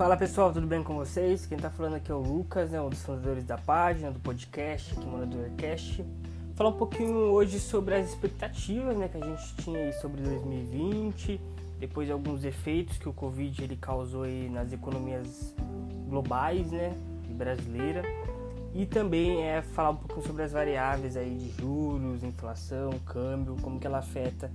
Fala pessoal, tudo bem com vocês? Quem tá falando aqui é o Lucas, né, um dos fundadores da página, do podcast, aqui Moradorcast. Falar um pouquinho hoje sobre as expectativas né, que a gente tinha aí sobre 2020, depois de alguns efeitos que o Covid ele causou aí nas economias globais né, e brasileira. E também é falar um pouquinho sobre as variáveis aí de juros, inflação, câmbio, como que ela afeta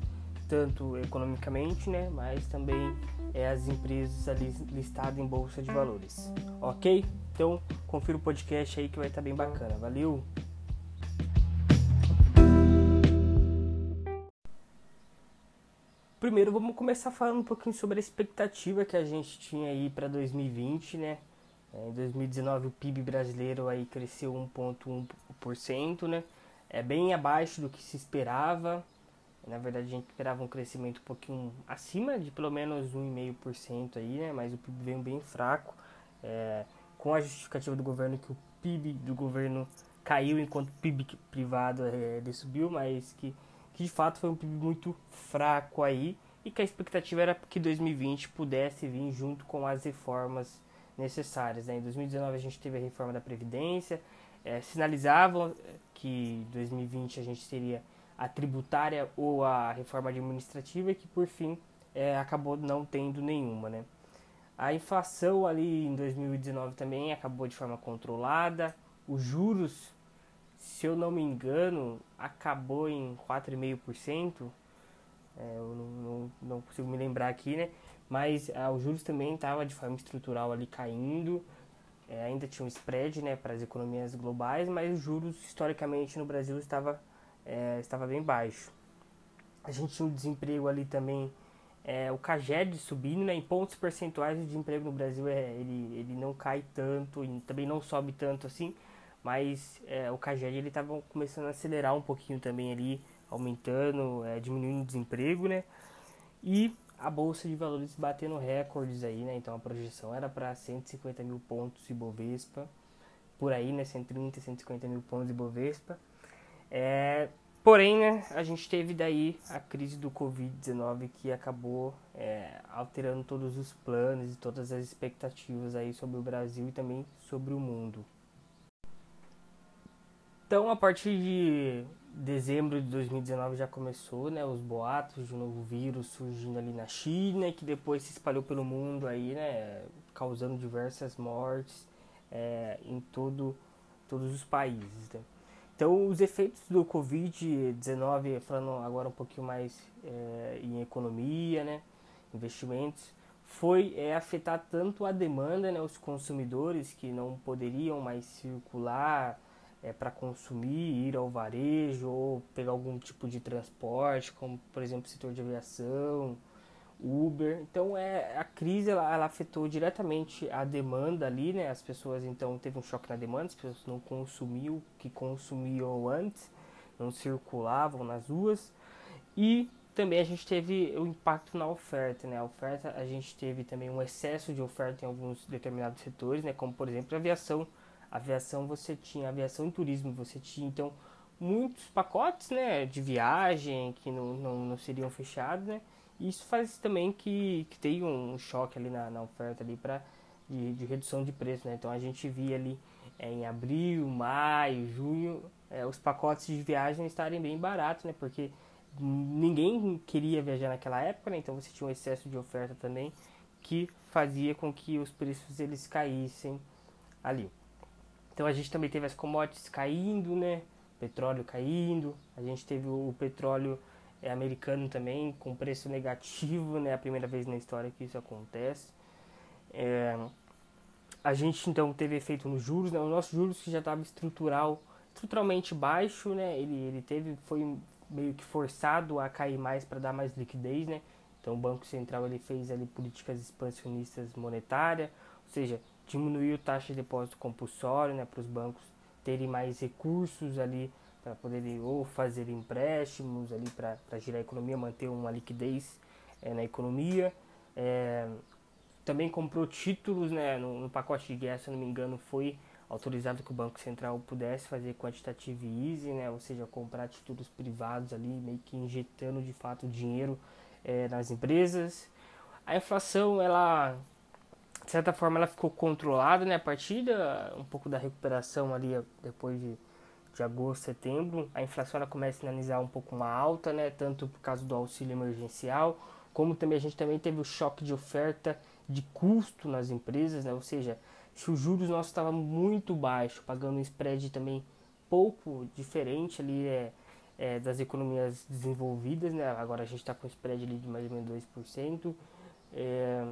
tanto economicamente, né, mas também é, as empresas ali listadas em bolsa de valores. Ok? Então confira o podcast aí que vai estar bem bacana. Valeu! Primeiro vamos começar falando um pouquinho sobre a expectativa que a gente tinha aí para 2020, né? É, em 2019 o PIB brasileiro aí cresceu 1,1%, né? É bem abaixo do que se esperava. Na verdade, a gente esperava um crescimento um pouquinho acima de pelo menos 1,5% aí, né? Mas o PIB veio bem fraco, é, com a justificativa do governo que o PIB do governo caiu enquanto o PIB privado é, subiu, mas que, que de fato foi um PIB muito fraco aí e que a expectativa era que 2020 pudesse vir junto com as reformas necessárias. Né? Em 2019 a gente teve a reforma da Previdência, é, sinalizavam que 2020 a gente teria a tributária ou a reforma administrativa, que por fim é, acabou não tendo nenhuma. Né? A inflação ali em 2019 também acabou de forma controlada, os juros, se eu não me engano, acabou em 4,5%. É, eu não, não, não, consigo me lembrar aqui, né? Mas ah, os juros também estavam de forma estrutural ali caindo. É, ainda tinha um spread né, para as economias globais, mas os juros historicamente no Brasil estava é, estava bem baixo. A gente tinha um desemprego ali também, é, o CAGED subindo, né, em pontos percentuais o desemprego no Brasil é, ele, ele não cai tanto e também não sobe tanto assim, mas é, o CAGED ele estava começando a acelerar um pouquinho também ali, aumentando, é, diminuindo o desemprego, né, e a bolsa de valores batendo recordes aí, né? Então a projeção era para 150 mil pontos de Bovespa, por aí, né? 130, 150 mil pontos de Bovespa. É, porém, né, a gente teve daí a crise do Covid-19 que acabou é, alterando todos os planos e todas as expectativas aí sobre o Brasil e também sobre o mundo. Então, a partir de dezembro de 2019 já começou, né, os boatos de um novo vírus surgindo ali na China, que depois se espalhou pelo mundo aí, né, causando diversas mortes é, em todo, todos os países. Né? Então, os efeitos do Covid-19, falando agora um pouquinho mais é, em economia, né, investimentos, foi é, afetar tanto a demanda, né, os consumidores que não poderiam mais circular é, para consumir, ir ao varejo ou pegar algum tipo de transporte, como por exemplo o setor de aviação, Uber. Então é a crise ela, ela, afetou diretamente a demanda ali, né? As pessoas então teve um choque na demanda, as pessoas não consumiam o que consumiam antes, não circulavam nas ruas e também a gente teve o impacto na oferta, né? A oferta a gente teve também um excesso de oferta em alguns determinados setores, né? Como por exemplo a aviação. A aviação você tinha aviação e turismo, você tinha então muitos pacotes, né? De viagem que não, não, não seriam fechados, né? Isso faz também que, que tenha um choque ali na, na oferta ali para de, de, redução de preço, né? Então a gente via ali é, em abril, maio, junho, é, os pacotes de viagem estarem bem baratos, né? Porque ninguém queria viajar naquela época, né? Então você tinha um excesso de oferta também que fazia com que os preços eles caíssem ali. Então a gente também teve as commodities caindo, né? Petróleo caindo, a gente teve o petróleo é americano também, com preço negativo, né? A primeira vez na história que isso acontece. É, a gente então teve efeito nos juros, né? O nosso juros que já estava estrutural, estruturalmente baixo, né? Ele, ele teve, foi meio que forçado a cair mais para dar mais liquidez, né? Então o Banco Central ele fez ali políticas expansionistas monetárias, ou seja, diminuiu taxa de depósito compulsório, né? Para os bancos terem mais recursos ali para poder ou fazer empréstimos ali para girar a economia, manter uma liquidez é, na economia. É, também comprou títulos né, no, no, pacote de guerra, se não me engano, foi autorizado que o Banco Central pudesse fazer quantitative easing, né, ou seja, comprar títulos privados ali, meio que injetando de fato dinheiro é, nas empresas. A inflação ela de certa forma ela ficou controlada, né? A partir da, um pouco da recuperação ali depois de, de agosto, setembro, a inflação ela começa a sinalizar um pouco uma alta, né? Tanto por causa do auxílio emergencial, como também a gente também teve o choque de oferta de custo nas empresas, né? Ou seja, se os juros nossos estavam muito baixo, pagando um spread também pouco diferente ali é, é das economias desenvolvidas, né? Agora a gente está com um spread ali de mais ou menos 2%. É,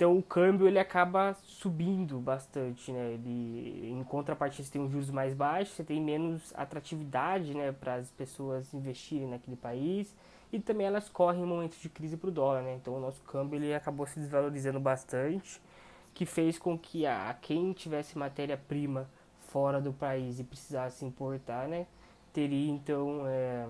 então o câmbio ele acaba subindo bastante, né? Ele, em contrapartida você tem um juros mais baixos, você tem menos atratividade, né, para as pessoas investirem naquele país e também elas correm momentos de crise para o dólar, né? Então o nosso câmbio ele acabou se desvalorizando bastante, que fez com que a quem tivesse matéria-prima fora do país e precisasse importar, né, teria então é,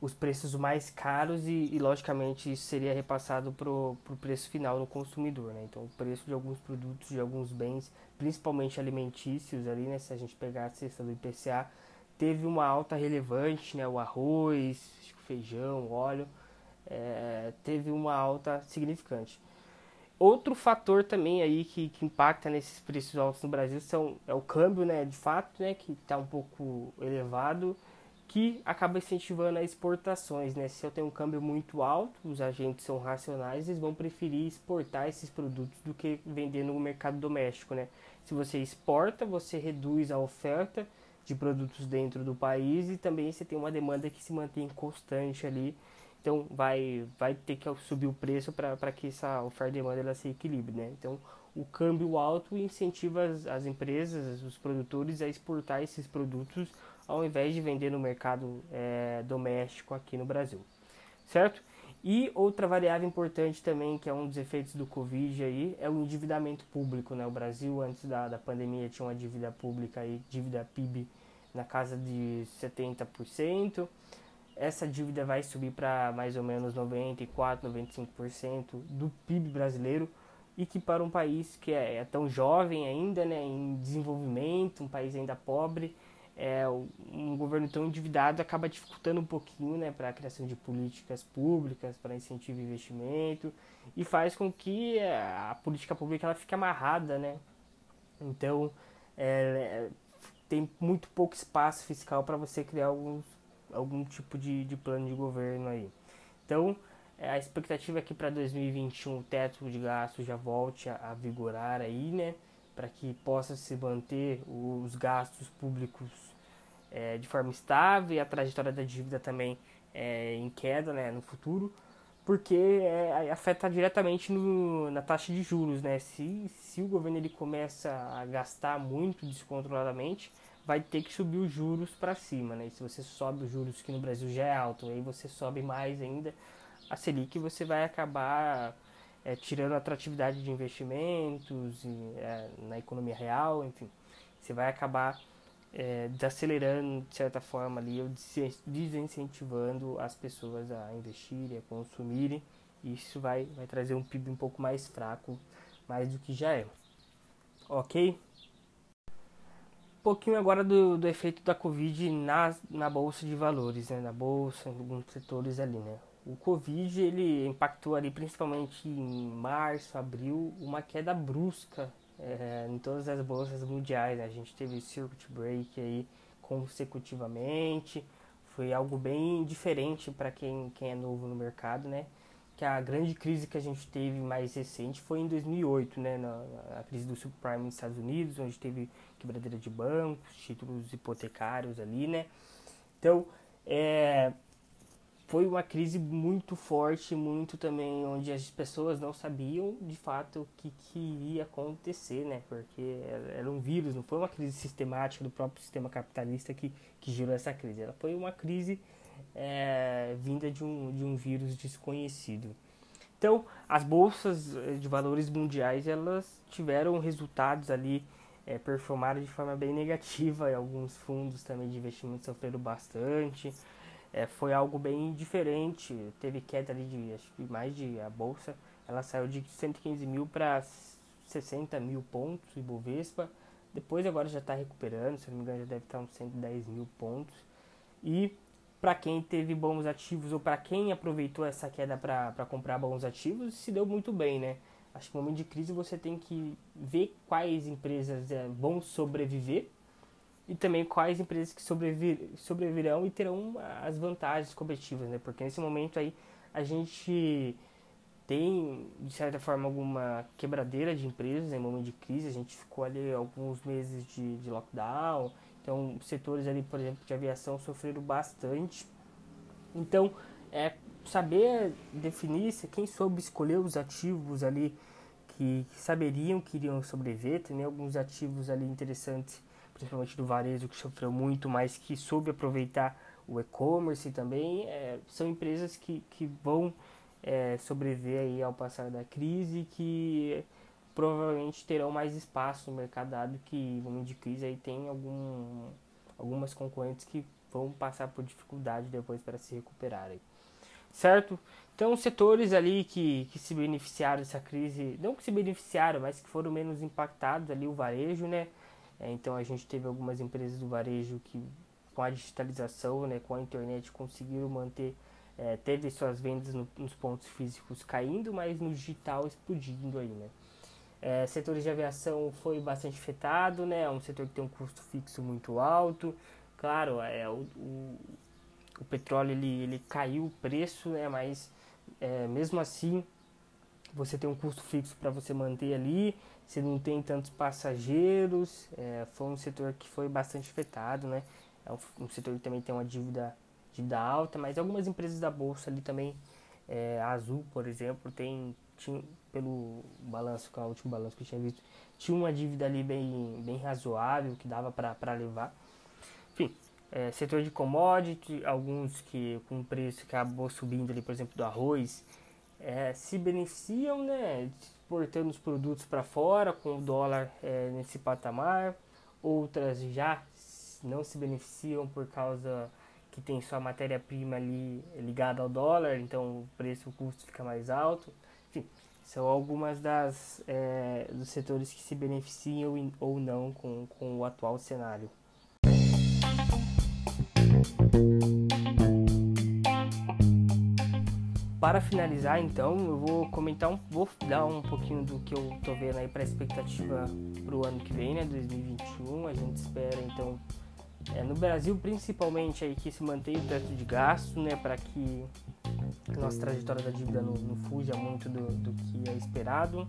os preços mais caros e, e, logicamente isso seria repassado para o preço final no consumidor, né? Então o preço de alguns produtos, de alguns bens, principalmente alimentícios ali, né? Se a gente pegar a cesta do IPCA, teve uma alta relevante, né? O arroz, feijão, óleo, é, teve uma alta significante. Outro fator também aí que, que impacta nesses preços altos no Brasil são, é o câmbio, né? De fato, né? Que está um pouco elevado que acaba incentivando as exportações, né? Se eu tenho um câmbio muito alto, os agentes são racionais, eles vão preferir exportar esses produtos do que vender no mercado doméstico, né? Se você exporta, você reduz a oferta de produtos dentro do país e também você tem uma demanda que se mantém constante ali. Então vai, vai ter que subir o preço para que essa oferta e demanda ela se equilibre, né? Então o câmbio alto incentiva as, as empresas, os produtores a exportar esses produtos ao invés de vender no mercado é, doméstico aqui no Brasil, certo? E outra variável importante também, que é um dos efeitos do Covid aí, é o endividamento público, né? O Brasil, antes da, da pandemia, tinha uma dívida pública aí, dívida PIB na casa de 70%. Essa dívida vai subir para mais ou menos 94, 95% do PIB brasileiro e que para um país que é, é tão jovem ainda, né, em desenvolvimento, um país ainda pobre, é, um governo tão endividado acaba dificultando um pouquinho né, para a criação de políticas públicas, para incentivo ao investimento e faz com que é, a política pública ela fique amarrada. Né? Então, é, tem muito pouco espaço fiscal para você criar alguns, algum tipo de, de plano de governo aí. Então, é, a expectativa é que para 2021 o teto de gastos já volte a, a vigorar aí, né? Para que possa se manter os gastos públicos é, de forma estável e a trajetória da dívida também é, em queda né, no futuro, porque é, afeta diretamente no, na taxa de juros. Né? Se, se o governo ele começa a gastar muito descontroladamente, vai ter que subir os juros para cima. Né? E se você sobe os juros, que no Brasil já é alto, aí você sobe mais ainda a Selic, você vai acabar é, tirando atratividade de investimentos e, é, na economia real, enfim. Você vai acabar é, desacelerando de certa forma ali, ou desincentivando as pessoas a investirem, a consumirem. Isso vai, vai trazer um PIB um pouco mais fraco, mais do que já é. Ok? Um pouquinho agora do, do efeito da Covid na, na bolsa de valores, né? Na bolsa, em alguns setores ali, né? O Covid ele impactou ali principalmente em março, abril, uma queda brusca é, em todas as bolsas mundiais. Né? A gente teve circuit break aí consecutivamente. Foi algo bem diferente para quem, quem é novo no mercado, né? Que a grande crise que a gente teve mais recente foi em 2008, né? Na, na crise do subprime nos Estados Unidos, onde teve quebradeira de bancos, títulos hipotecários ali, né? Então, é, foi uma crise muito forte, muito também onde as pessoas não sabiam de fato o que, que iria acontecer, né? Porque era um vírus, não foi uma crise sistemática do próprio sistema capitalista que, que gerou essa crise. Ela foi uma crise é, vinda de um, de um vírus desconhecido. Então, as bolsas eh, de valores mundiais elas tiveram resultados ali é, performaram de forma bem negativa. E alguns fundos também de investimento sofreram bastante é, foi algo bem diferente. Teve queda ali de acho que mais de a bolsa, ela saiu de 115 mil para 60 mil pontos e Bovespa. Depois agora já está recuperando, se não me engano já deve estar uns 110 mil pontos. E para quem teve bons ativos ou para quem aproveitou essa queda para comprar bons ativos, se deu muito bem, né? Acho que no momento de crise você tem que ver quais empresas é, vão sobreviver e também quais empresas que sobrevir, sobreviverão e terão as vantagens competitivas, né? Porque nesse momento aí a gente tem, de certa forma, alguma quebradeira de empresas em momento de crise. A gente ficou ali alguns meses de, de lockdown. Então, setores ali, por exemplo, de aviação sofreram bastante. Então, é saber definir se quem soube escolher os ativos ali que, que saberiam que iriam sobreviver. Tem alguns ativos ali interessantes, principalmente do varejo, que sofreu muito, mas que soube aproveitar o e-commerce também. É, são empresas que, que vão é, sobreviver aí ao passar da crise que provavelmente terão mais espaço no mercado dado que momento de crise aí tem algum, algumas concorrentes que vão passar por dificuldade depois para se recuperarem. Certo? Então, setores ali que, que se beneficiaram dessa crise, não que se beneficiaram, mas que foram menos impactados ali, o varejo, né? É, então, a gente teve algumas empresas do varejo que, com a digitalização, né, com a internet, conseguiram manter é, teve suas vendas no, nos pontos físicos caindo, mas no digital explodindo aí, né? É, setores de aviação foi bastante afetado, né? É um setor que tem um custo fixo muito alto. Claro, é, o, o, o petróleo ele, ele caiu o preço, né? Mas é, mesmo assim você tem um custo fixo para você manter ali. Você não tem tantos passageiros. É, foi um setor que foi bastante afetado, né? É um, um setor que também tem uma dívida dívida alta, mas algumas empresas da bolsa ali também, é, a Azul, por exemplo, tem tinha, pelo balanço, com o último balanço que eu tinha visto, tinha uma dívida ali bem, bem razoável que dava para levar. Enfim, é, setor de commodity, alguns que com preço que acabou subindo ali, por exemplo, do arroz, é, se beneficiam, né, exportando os produtos para fora com o dólar é, nesse patamar. Outras já não se beneficiam por causa que tem sua matéria-prima ali ligada ao dólar, então o preço, o custo fica mais alto. Enfim, são algumas das é, dos setores que se beneficiam ou não com, com o atual cenário. Para finalizar, então, eu vou comentar um, vou dar um pouquinho do que eu tô vendo aí para expectativa para o ano que vem, né, 2021. A gente espera então é, no Brasil, principalmente, aí que se mantenha o teto de gasto, né, para que nossa trajetória da dívida não, não fuja muito do, do, que é esperado,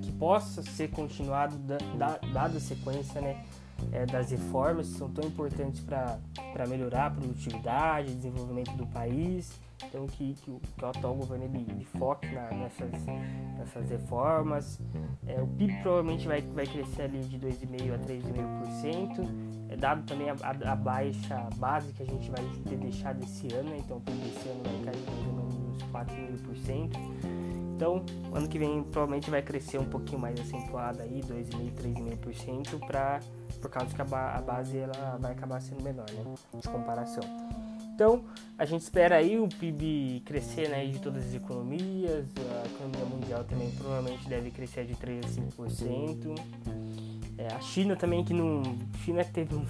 que possa ser continuado da, da, dada a sequência, né, é, das reformas que são tão importantes para melhorar a produtividade, desenvolvimento do país. Então, que, que, o, que o atual governo ele, ele foque na, nessas, nessas reformas. É, o PIB provavelmente vai, vai crescer ali de 2,5% a 3,5%. É dado também a, a, a, baixa base que a gente vai ter deixado esse ano, né? então o PIB desse ano vai cair mais ou menos uns 4,5%. Então, ano que vem provavelmente vai crescer um pouquinho mais acentuado aí, 2,5%, 3,5% para por causa que a, a base ela vai acabar sendo menor, né, de comparação. Então, a gente espera aí o PIB crescer né, de todas as economias, a economia mundial também provavelmente deve crescer de 3 a 5%. É, a China também, que não. China teve um,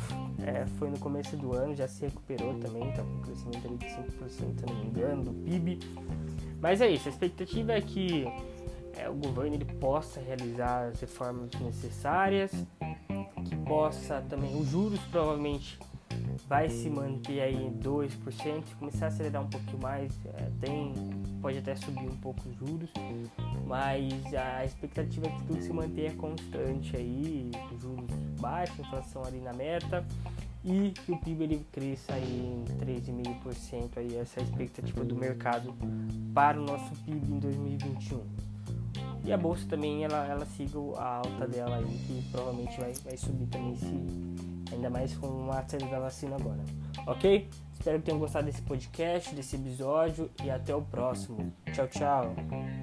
é, foi no começo do ano, já se recuperou também, está com um crescimento ali de 5%, se não me engano, do PIB. Mas é isso, a expectativa é que é, o governo ele possa realizar as reformas necessárias, que possa também, os juros provavelmente vai se manter aí em 2%, começar a acelerar um pouquinho mais, é, tem, pode até subir um pouco os juros, mas a expectativa é que tudo se mantenha constante aí, juros baixos, inflação ali na meta, e que o PIB ele cresça aí em 3,5% aí essa é a expectativa do mercado para o nosso PIB em 2021. E a bolsa também ela, ela siga a alta dela aí, que provavelmente vai, vai subir também se ainda mais com a saída da vacina agora. Ok? Espero que tenham gostado desse podcast, desse episódio e até o próximo. Tchau, tchau.